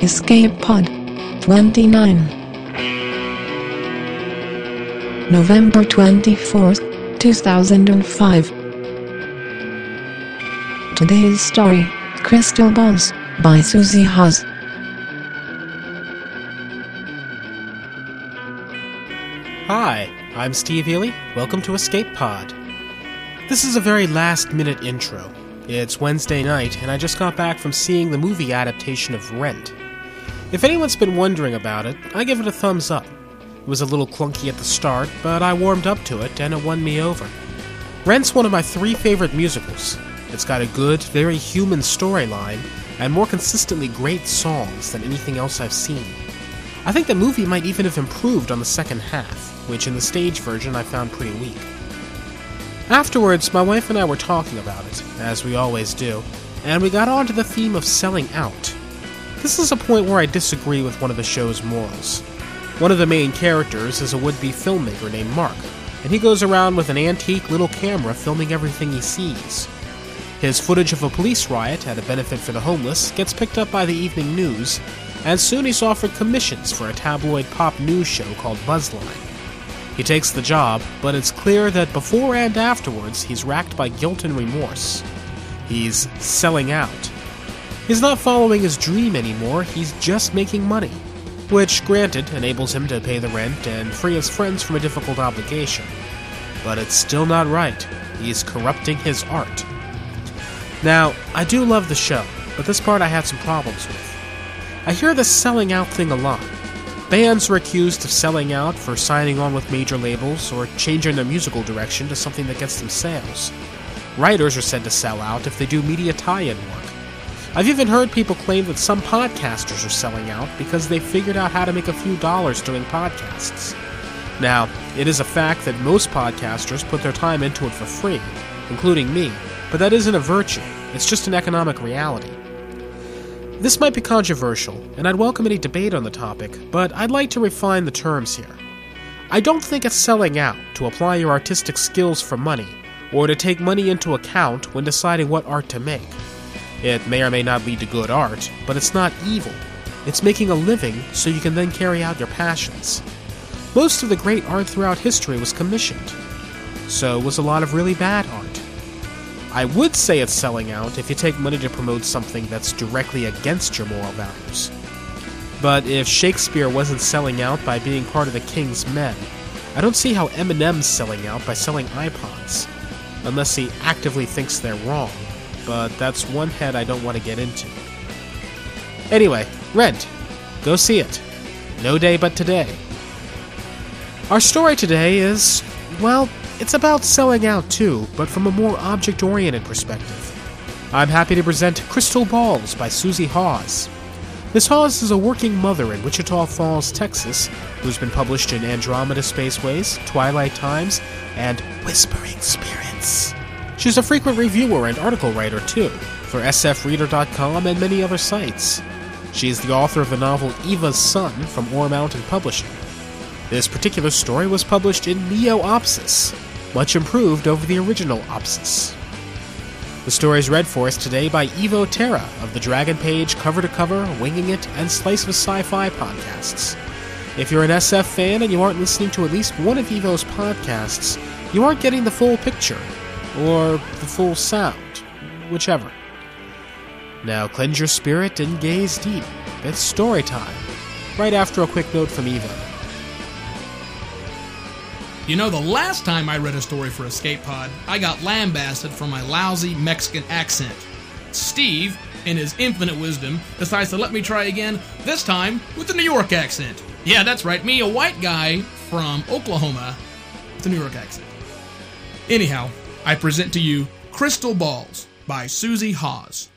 Escape Pod 29 November 24th, 2005 Today's story, Crystal Balls, by Susie Hawes. Hi, I'm Steve Eley. Welcome to Escape Pod. This is a very last minute intro. It's Wednesday night, and I just got back from seeing the movie adaptation of Rent. If anyone's been wondering about it, I give it a thumbs up. It was a little clunky at the start, but I warmed up to it and it won me over. Rent's one of my three favorite musicals. It's got a good, very human storyline, and more consistently great songs than anything else I've seen. I think the movie might even have improved on the second half, which in the stage version I found pretty weak. Afterwards, my wife and I were talking about it, as we always do, and we got onto the theme of selling out. This is a point where I disagree with one of the show's morals. One of the main characters is a would be filmmaker named Mark, and he goes around with an antique little camera filming everything he sees. His footage of a police riot at a benefit for the homeless gets picked up by the evening news, and soon he's offered commissions for a tabloid pop news show called Buzzline. He takes the job, but it's clear that before and afterwards he's racked by guilt and remorse. He's selling out. He's not following his dream anymore, he's just making money. Which, granted, enables him to pay the rent and free his friends from a difficult obligation. But it's still not right. He's corrupting his art. Now, I do love the show, but this part I had some problems with. I hear the selling out thing a lot. Bands are accused of selling out for signing on with major labels or changing their musical direction to something that gets them sales. Writers are said to sell out if they do media tie in work. I've even heard people claim that some podcasters are selling out because they figured out how to make a few dollars doing podcasts. Now, it is a fact that most podcasters put their time into it for free, including me, but that isn't a virtue, it's just an economic reality. This might be controversial, and I'd welcome any debate on the topic, but I'd like to refine the terms here. I don't think it's selling out to apply your artistic skills for money, or to take money into account when deciding what art to make. It may or may not lead to good art, but it's not evil. It's making a living so you can then carry out your passions. Most of the great art throughout history was commissioned. So was a lot of really bad art. I would say it's selling out if you take money to promote something that's directly against your moral values. But if Shakespeare wasn't selling out by being part of the king's men, I don't see how Eminem's selling out by selling iPods. Unless he actively thinks they're wrong. But that's one head I don't want to get into. Anyway, Rent. Go see it. No day but today. Our story today is, well, it's about selling out too, but from a more object oriented perspective. I'm happy to present Crystal Balls by Susie Hawes. Miss Hawes is a working mother in Wichita Falls, Texas, who's been published in Andromeda Spaceways, Twilight Times, and Whispering Spirits. She's a frequent reviewer and article writer too, for sfreader.com and many other sites. She is the author of the novel Eva's Son from Ore Mountain Publishing. This particular story was published in Neo Opsis, much improved over the original Opsis. The story is read for us today by Evo Terra of the Dragon Page Cover to Cover, Winging It, and Slice of Sci Fi podcasts. If you're an SF fan and you aren't listening to at least one of Evo's podcasts, you aren't getting the full picture, or the full sound, whichever. Now cleanse your spirit and gaze deep. It's story time, right after a quick note from Evo. You know, the last time I read a story for Escape Pod, I got lambasted for my lousy Mexican accent. Steve, in his infinite wisdom, decides to let me try again, this time with a New York accent. Yeah, that's right, me, a white guy from Oklahoma, with a New York accent. Anyhow, I present to you Crystal Balls by Susie Hawes.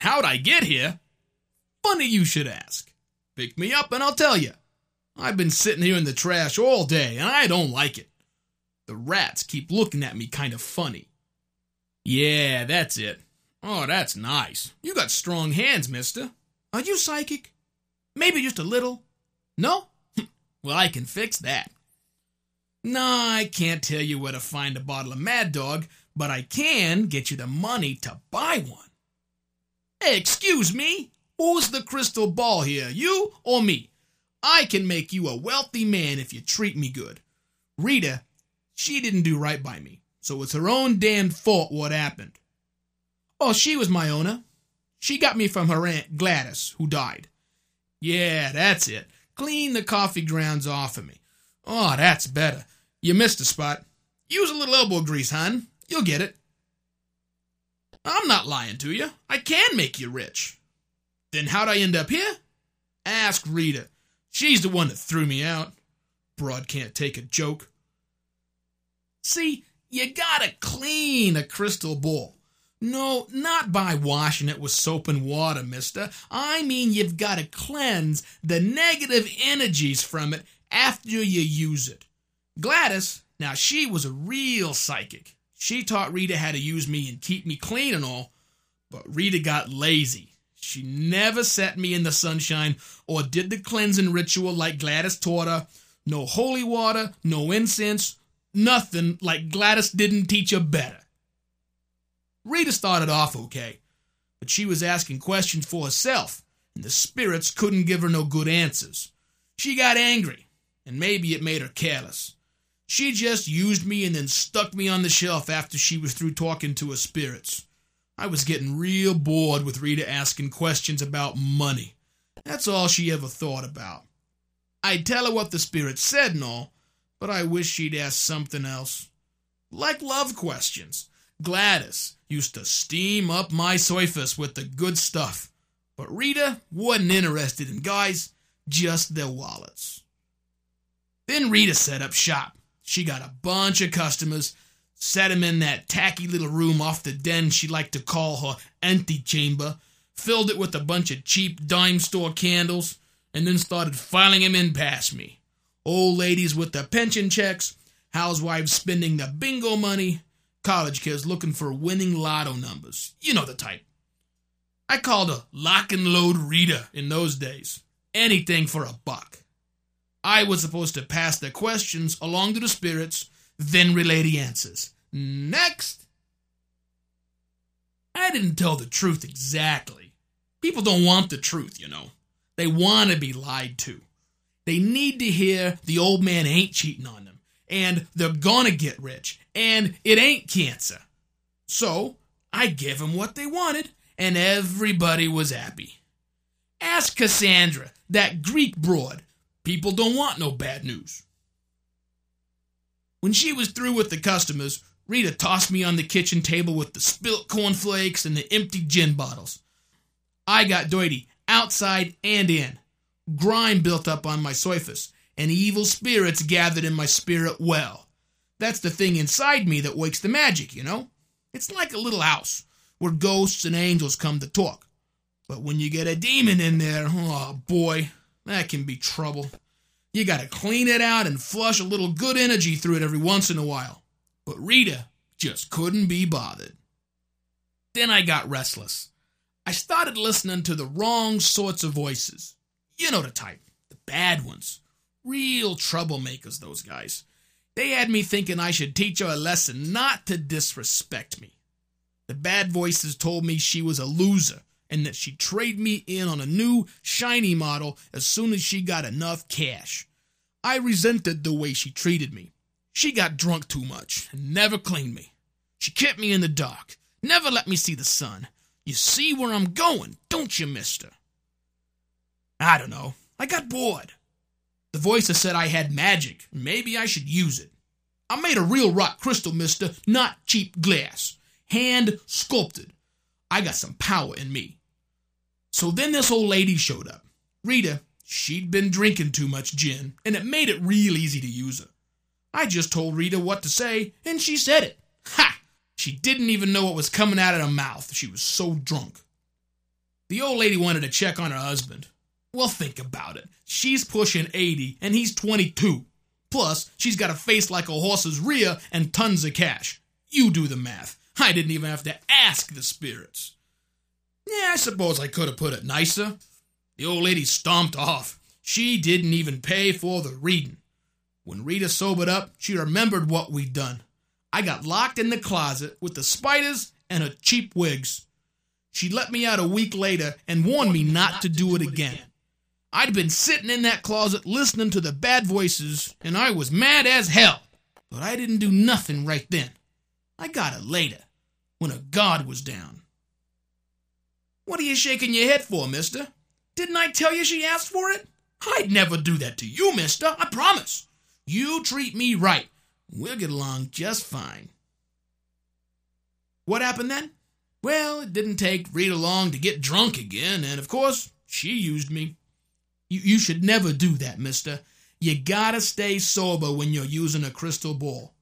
How'd I get here? Funny you should ask. Pick me up and I'll tell you. I've been sitting here in the trash all day, and I don't like it. The rats keep looking at me kind of funny. Yeah, that's it. Oh, that's nice. You got strong hands, mister. Are you psychic? Maybe just a little? No? well, I can fix that. No, I can't tell you where to find a bottle of Mad Dog, but I can get you the money to buy one. Hey, excuse me. Who's the crystal ball here, you or me? I can make you a wealthy man if you treat me good. Rita, she didn't do right by me, so it's her own damned fault what happened. Oh, she was my owner. She got me from her aunt Gladys, who died. Yeah, that's it. Clean the coffee grounds off of me. Oh, that's better. You missed a spot. Use a little elbow grease, hon. You'll get it. I'm not lying to you. I can make you rich. Then how'd I end up here? Ask Rita. She's the one that threw me out. Broad can't take a joke. See, you gotta clean a crystal ball. No, not by washing it with soap and water, mister. I mean, you've got to cleanse the negative energies from it after you use it. Gladys, now she was a real psychic. She taught Rita how to use me and keep me clean and all, but Rita got lazy. She never set me in the sunshine or did the cleansing ritual like Gladys taught her. No holy water, no incense, nothing like Gladys didn't teach her better. Rita started off okay, but she was asking questions for herself, and the spirits couldn't give her no good answers. She got angry, and maybe it made her careless. She just used me and then stuck me on the shelf after she was through talking to her spirits. I was getting real bored with Rita asking questions about money. That's all she ever thought about. I'd tell her what the spirits said and all, but I wish she'd ask something else. Like love questions. Gladys used to steam up my surface with the good stuff, but Rita wasn't interested in guys, just their wallets. Then Rita set up shop. She got a bunch of customers, set 'em in that tacky little room off the den she liked to call her antechamber, filled it with a bunch of cheap dime store candles, and then started filing 'em in past me. Old ladies with their pension checks, housewives spending their bingo money, college kids looking for winning lotto numbers. You know the type. I called her lock and load Rita in those days. Anything for a buck. I was supposed to pass the questions along to the spirits, then relay the answers. Next. I didn't tell the truth exactly. People don't want the truth, you know. They want to be lied to. They need to hear the old man ain't cheating on them and they're gonna get rich, and it ain't cancer. So I gave them what they wanted, and everybody was happy. Ask Cassandra, that Greek broad. People don't want no bad news. When she was through with the customers, Rita tossed me on the kitchen table with the spilt cornflakes and the empty gin bottles. I got dirty, outside and in. Grime built up on my surface, and evil spirits gathered in my spirit well. That's the thing inside me that wakes the magic, you know? It's like a little house where ghosts and angels come to talk. But when you get a demon in there, oh boy, that can be trouble. You gotta clean it out and flush a little good energy through it every once in a while. But Rita just couldn't be bothered. Then I got restless. I started listening to the wrong sorts of voices. You know the type, the bad ones Real troublemakers, those guys. They had me thinking I should teach her a lesson not to disrespect me. The bad voices told me she was a loser and that she'd trade me in on a new, shiny model as soon as she got enough cash. I resented the way she treated me. She got drunk too much and never cleaned me. She kept me in the dark, never let me see the sun. You see where I'm going, don't you, mister? I don't know. I got bored. The voices said I had magic. Maybe I should use it. I made a real rock crystal, mister, not cheap glass. Hand sculpted. I got some power in me. So then this old lady showed up. Rita, she'd been drinking too much gin, and it made it real easy to use her. I just told Rita what to say, and she said it. Ha! She didn't even know what was coming out of her mouth. She was so drunk. The old lady wanted to check on her husband. Well, think about it. She's pushing 80 and he's 22. Plus, she's got a face like a horse's rear and tons of cash. You do the math. I didn't even have to ask the spirits. Yeah, I suppose I could have put it nicer. The old lady stomped off. She didn't even pay for the reading. When Rita sobered up, she remembered what we'd done. I got locked in the closet with the spiders and her cheap wigs. She let me out a week later and warned me not to do it again. I'd been sitting in that closet listening to the bad voices, and I was mad as hell. But I didn't do nothing right then. I got it later, when a guard was down. What are you shaking your head for, mister? Didn't I tell you she asked for it? I'd never do that to you, mister, I promise. You treat me right. We'll get along just fine. What happened then? Well, it didn't take Rita long to get drunk again, and of course, she used me. You, you should never do that, mister. You gotta stay sober when you're using a crystal ball.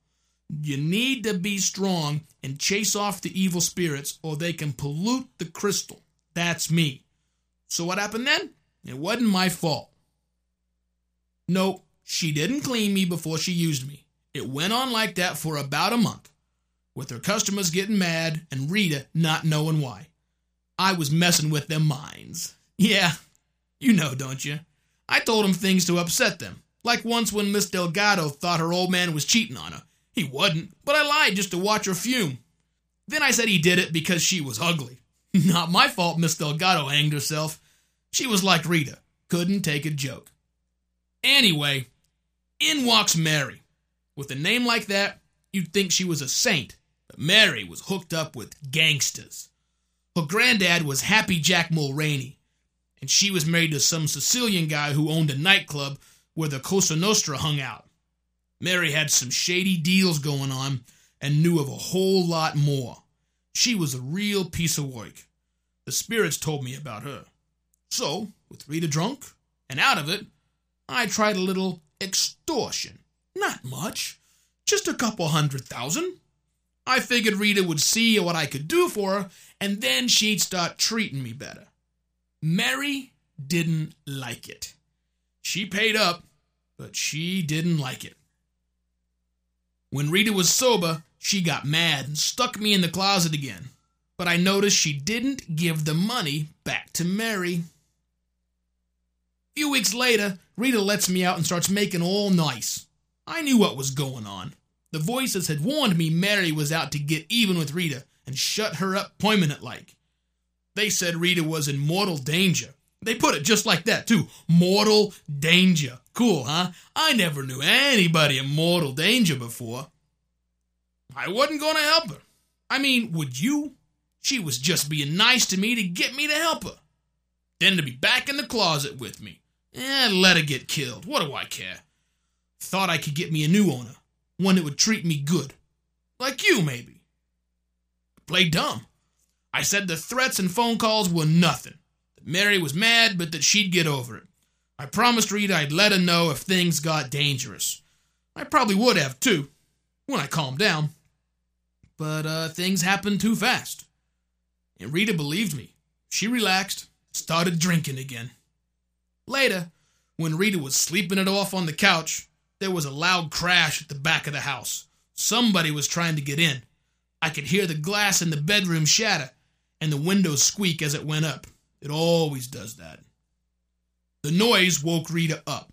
You need to be strong and chase off the evil spirits, or they can pollute the crystal. That's me. So what happened then? It wasn't my fault. Nope, she didn't clean me before she used me. It went on like that for about a month, with her customers getting mad and Rita not knowing why. I was messing with their minds. Yeah, you know, don't you? I told them things to upset them, like once when Miss Delgado thought her old man was cheating on her. He wasn't, but I lied just to watch her fume. Then I said he did it because she was ugly. Not my fault Miss Delgado hanged herself. She was like Rita, couldn't take a joke. Anyway, in walks Mary. With a name like that, you'd think she was a saint, but Mary was hooked up with gangsters. Her granddad was Happy Jack Mulraney, and she was married to some Sicilian guy who owned a nightclub where the Cosa Nostra hung out. Mary had some shady deals going on and knew of a whole lot more. She was a real piece of work. The spirits told me about her. So, with Rita drunk and out of it, I tried a little extortion. Not much, just a couple hundred thousand. I figured Rita would see what I could do for her, and then she'd start treating me better. Mary didn't like it. She paid up, but she didn't like it. When Rita was sober, she got mad and stuck me in the closet again. But I noticed she didn't give the money back to Mary. A few weeks later, Rita lets me out and starts making all nice. I knew what was going on. The voices had warned me Mary was out to get even with Rita and shut her up permanent like. They said Rita was in mortal danger. They put it just like that, too. Mortal danger. Cool, huh? I never knew anybody in mortal danger before. I wasn't going to help her. I mean, would you? She was just being nice to me to get me to help her. Then to be back in the closet with me. Eh, let her get killed. What do I care? Thought I could get me a new owner. One that would treat me good. Like you, maybe. Play dumb. I said the threats and phone calls were nothing. That Mary was mad, but that she'd get over it. I promised Rita I'd let her know if things got dangerous. I probably would have, too, when I calmed down. But uh, things happened too fast. And Rita believed me. She relaxed, started drinking again. Later, when Rita was sleeping it off on the couch, there was a loud crash at the back of the house. Somebody was trying to get in. I could hear the glass in the bedroom shatter and the window squeak as it went up. It always does that. The noise woke Rita up.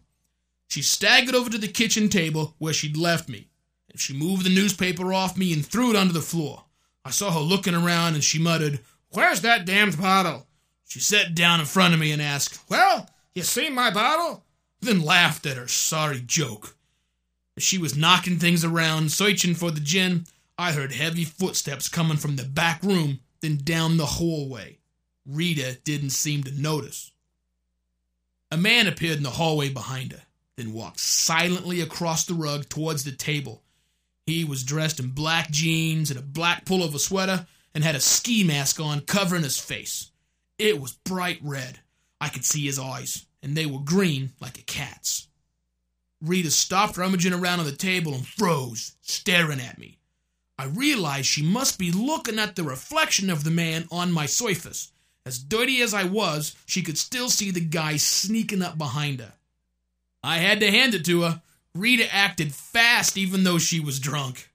She staggered over to the kitchen table where she'd left me, and she moved the newspaper off me and threw it onto the floor. I saw her looking around and she muttered, Where's that damned bottle? She sat down in front of me and asked, Well, you see my bottle? Then laughed at her sorry joke. As she was knocking things around, searching for the gin, I heard heavy footsteps coming from the back room, then down the hallway. Rita didn't seem to notice. A man appeared in the hallway behind her, then walked silently across the rug towards the table. He was dressed in black jeans and a black pullover sweater and had a ski mask on covering his face. It was bright red. I could see his eyes, and they were green like a cat's. Rita stopped rummaging around on the table and froze, staring at me. I realized she must be looking at the reflection of the man on my surface. As dirty as I was, she could still see the guy sneaking up behind her. I had to hand it to her. Rita acted fast even though she was drunk.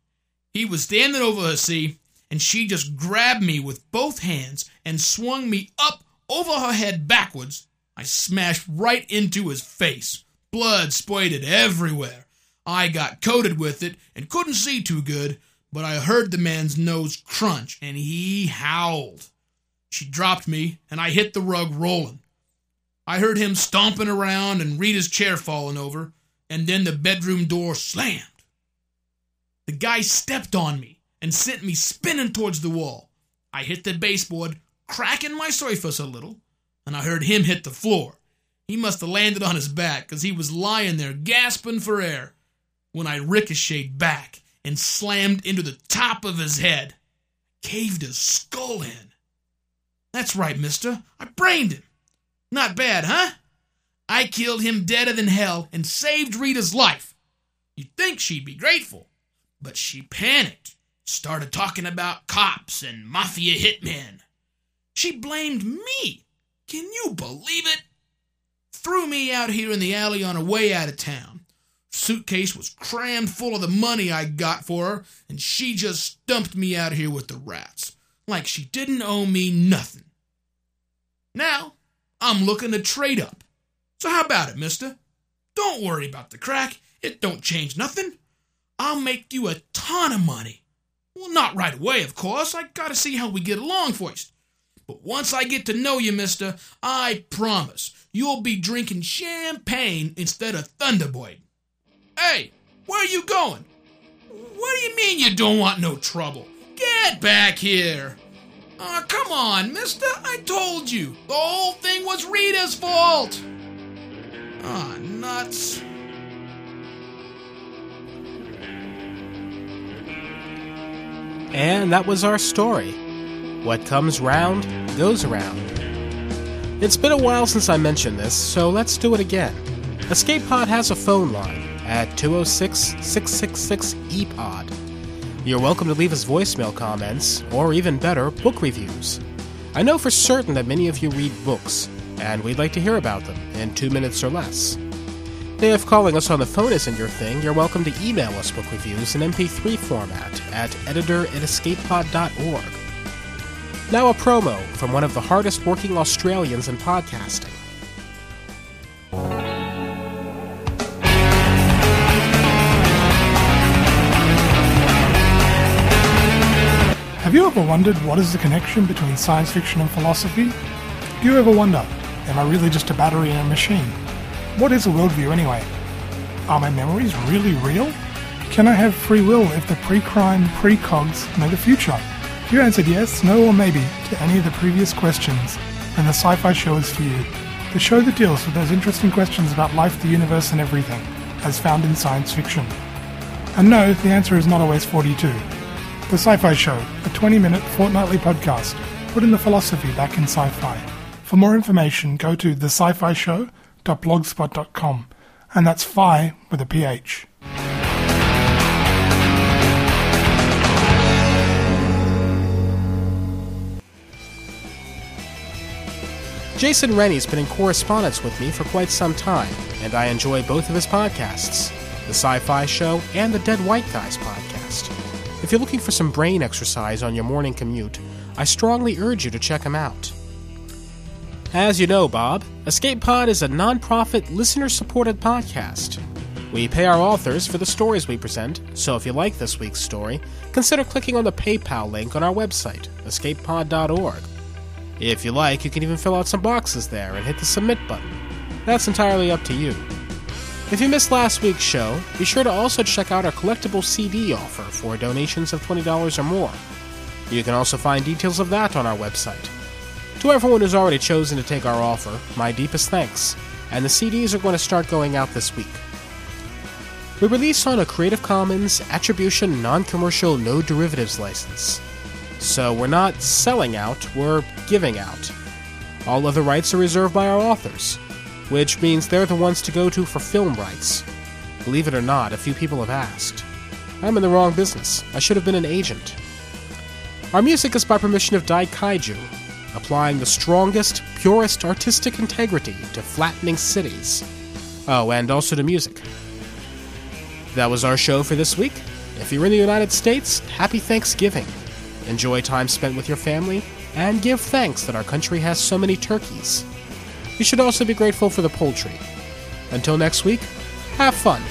He was standing over her, see, and she just grabbed me with both hands and swung me up over her head backwards. I smashed right into his face. Blood spurted everywhere. I got coated with it and couldn't see too good, but I heard the man's nose crunch and he howled. She dropped me, and I hit the rug rolling. I heard him stomping around and Rita's chair falling over, and then the bedroom door slammed. The guy stepped on me and sent me spinning towards the wall. I hit the baseboard, cracking my surface a little, and I heard him hit the floor. He must have landed on his back because he was lying there gasping for air when I ricocheted back and slammed into the top of his head, caved his skull in. That's right, mister. I brained him. Not bad, huh? I killed him deader than hell and saved Rita's life. You'd think she'd be grateful, but she panicked, started talking about cops and mafia hitmen. She blamed me. Can you believe it? Threw me out here in the alley on her way out of town. Suitcase was crammed full of the money I got for her, and she just stumped me out here with the rats, like she didn't owe me nothing. Now, I'm looking to trade up. So how about it, mister? Don't worry about the crack. It don't change nothing. I'll make you a ton of money. Well, not right away, of course. I gotta see how we get along first. But once I get to know you, mister, I promise you'll be drinking champagne instead of Thunderbird. Hey, where are you going? What do you mean you don't want no trouble? Get back here. Aw, oh, come on, mister. I told you. The whole thing was Rita's fault. Ah, nuts. And that was our story. What comes round goes around. It's been a while since I mentioned this, so let's do it again. Escape Pod has a phone line at 206 666 EPOD. You're welcome to leave us voicemail comments, or even better, book reviews. I know for certain that many of you read books, and we'd like to hear about them in two minutes or less. If calling us on the phone isn't your thing, you're welcome to email us book reviews in MP3 format at editor at escapepod.org. Now, a promo from one of the hardest working Australians in podcasting. Have you ever wondered what is the connection between science fiction and philosophy? Do you ever wonder, am I really just a battery in a machine? What is a worldview anyway? Are my memories really real? Can I have free will if the pre-crime pre-cogs know the future? If you answered yes, no, or maybe to any of the previous questions, then the Sci-Fi Show is for you. The show that deals with those interesting questions about life, the universe, and everything, as found in science fiction. And no, the answer is not always 42. The Sci-Fi Show, a 20-minute fortnightly podcast, putting the philosophy back in sci-fi. For more information, go to the sci-fi show blogspot.com, and that's phi with a ph. Jason Rennie's been in correspondence with me for quite some time, and I enjoy both of his podcasts the Sci Fi Show and the Dead White Guys podcast. If you're looking for some brain exercise on your morning commute, I strongly urge you to check them out. As you know, Bob, Escape Pod is a non-profit, listener-supported podcast. We pay our authors for the stories we present, so if you like this week's story, consider clicking on the PayPal link on our website, escapepod.org. If you like, you can even fill out some boxes there and hit the submit button. That's entirely up to you. If you missed last week's show, be sure to also check out our collectible CD offer for donations of $20 or more. You can also find details of that on our website. To everyone who's already chosen to take our offer, my deepest thanks, and the CDs are going to start going out this week. We release on a Creative Commons Attribution Non Commercial No Derivatives license. So we're not selling out, we're giving out. All other rights are reserved by our authors, which means they're the ones to go to for film rights. Believe it or not, a few people have asked. I'm in the wrong business. I should have been an agent. Our music is by permission of Dai Kaiju, applying the strongest, purest artistic integrity to flattening cities. Oh, and also to music. That was our show for this week. If you're in the United States, happy Thanksgiving. Enjoy time spent with your family, and give thanks that our country has so many turkeys. You should also be grateful for the poultry. Until next week, have fun.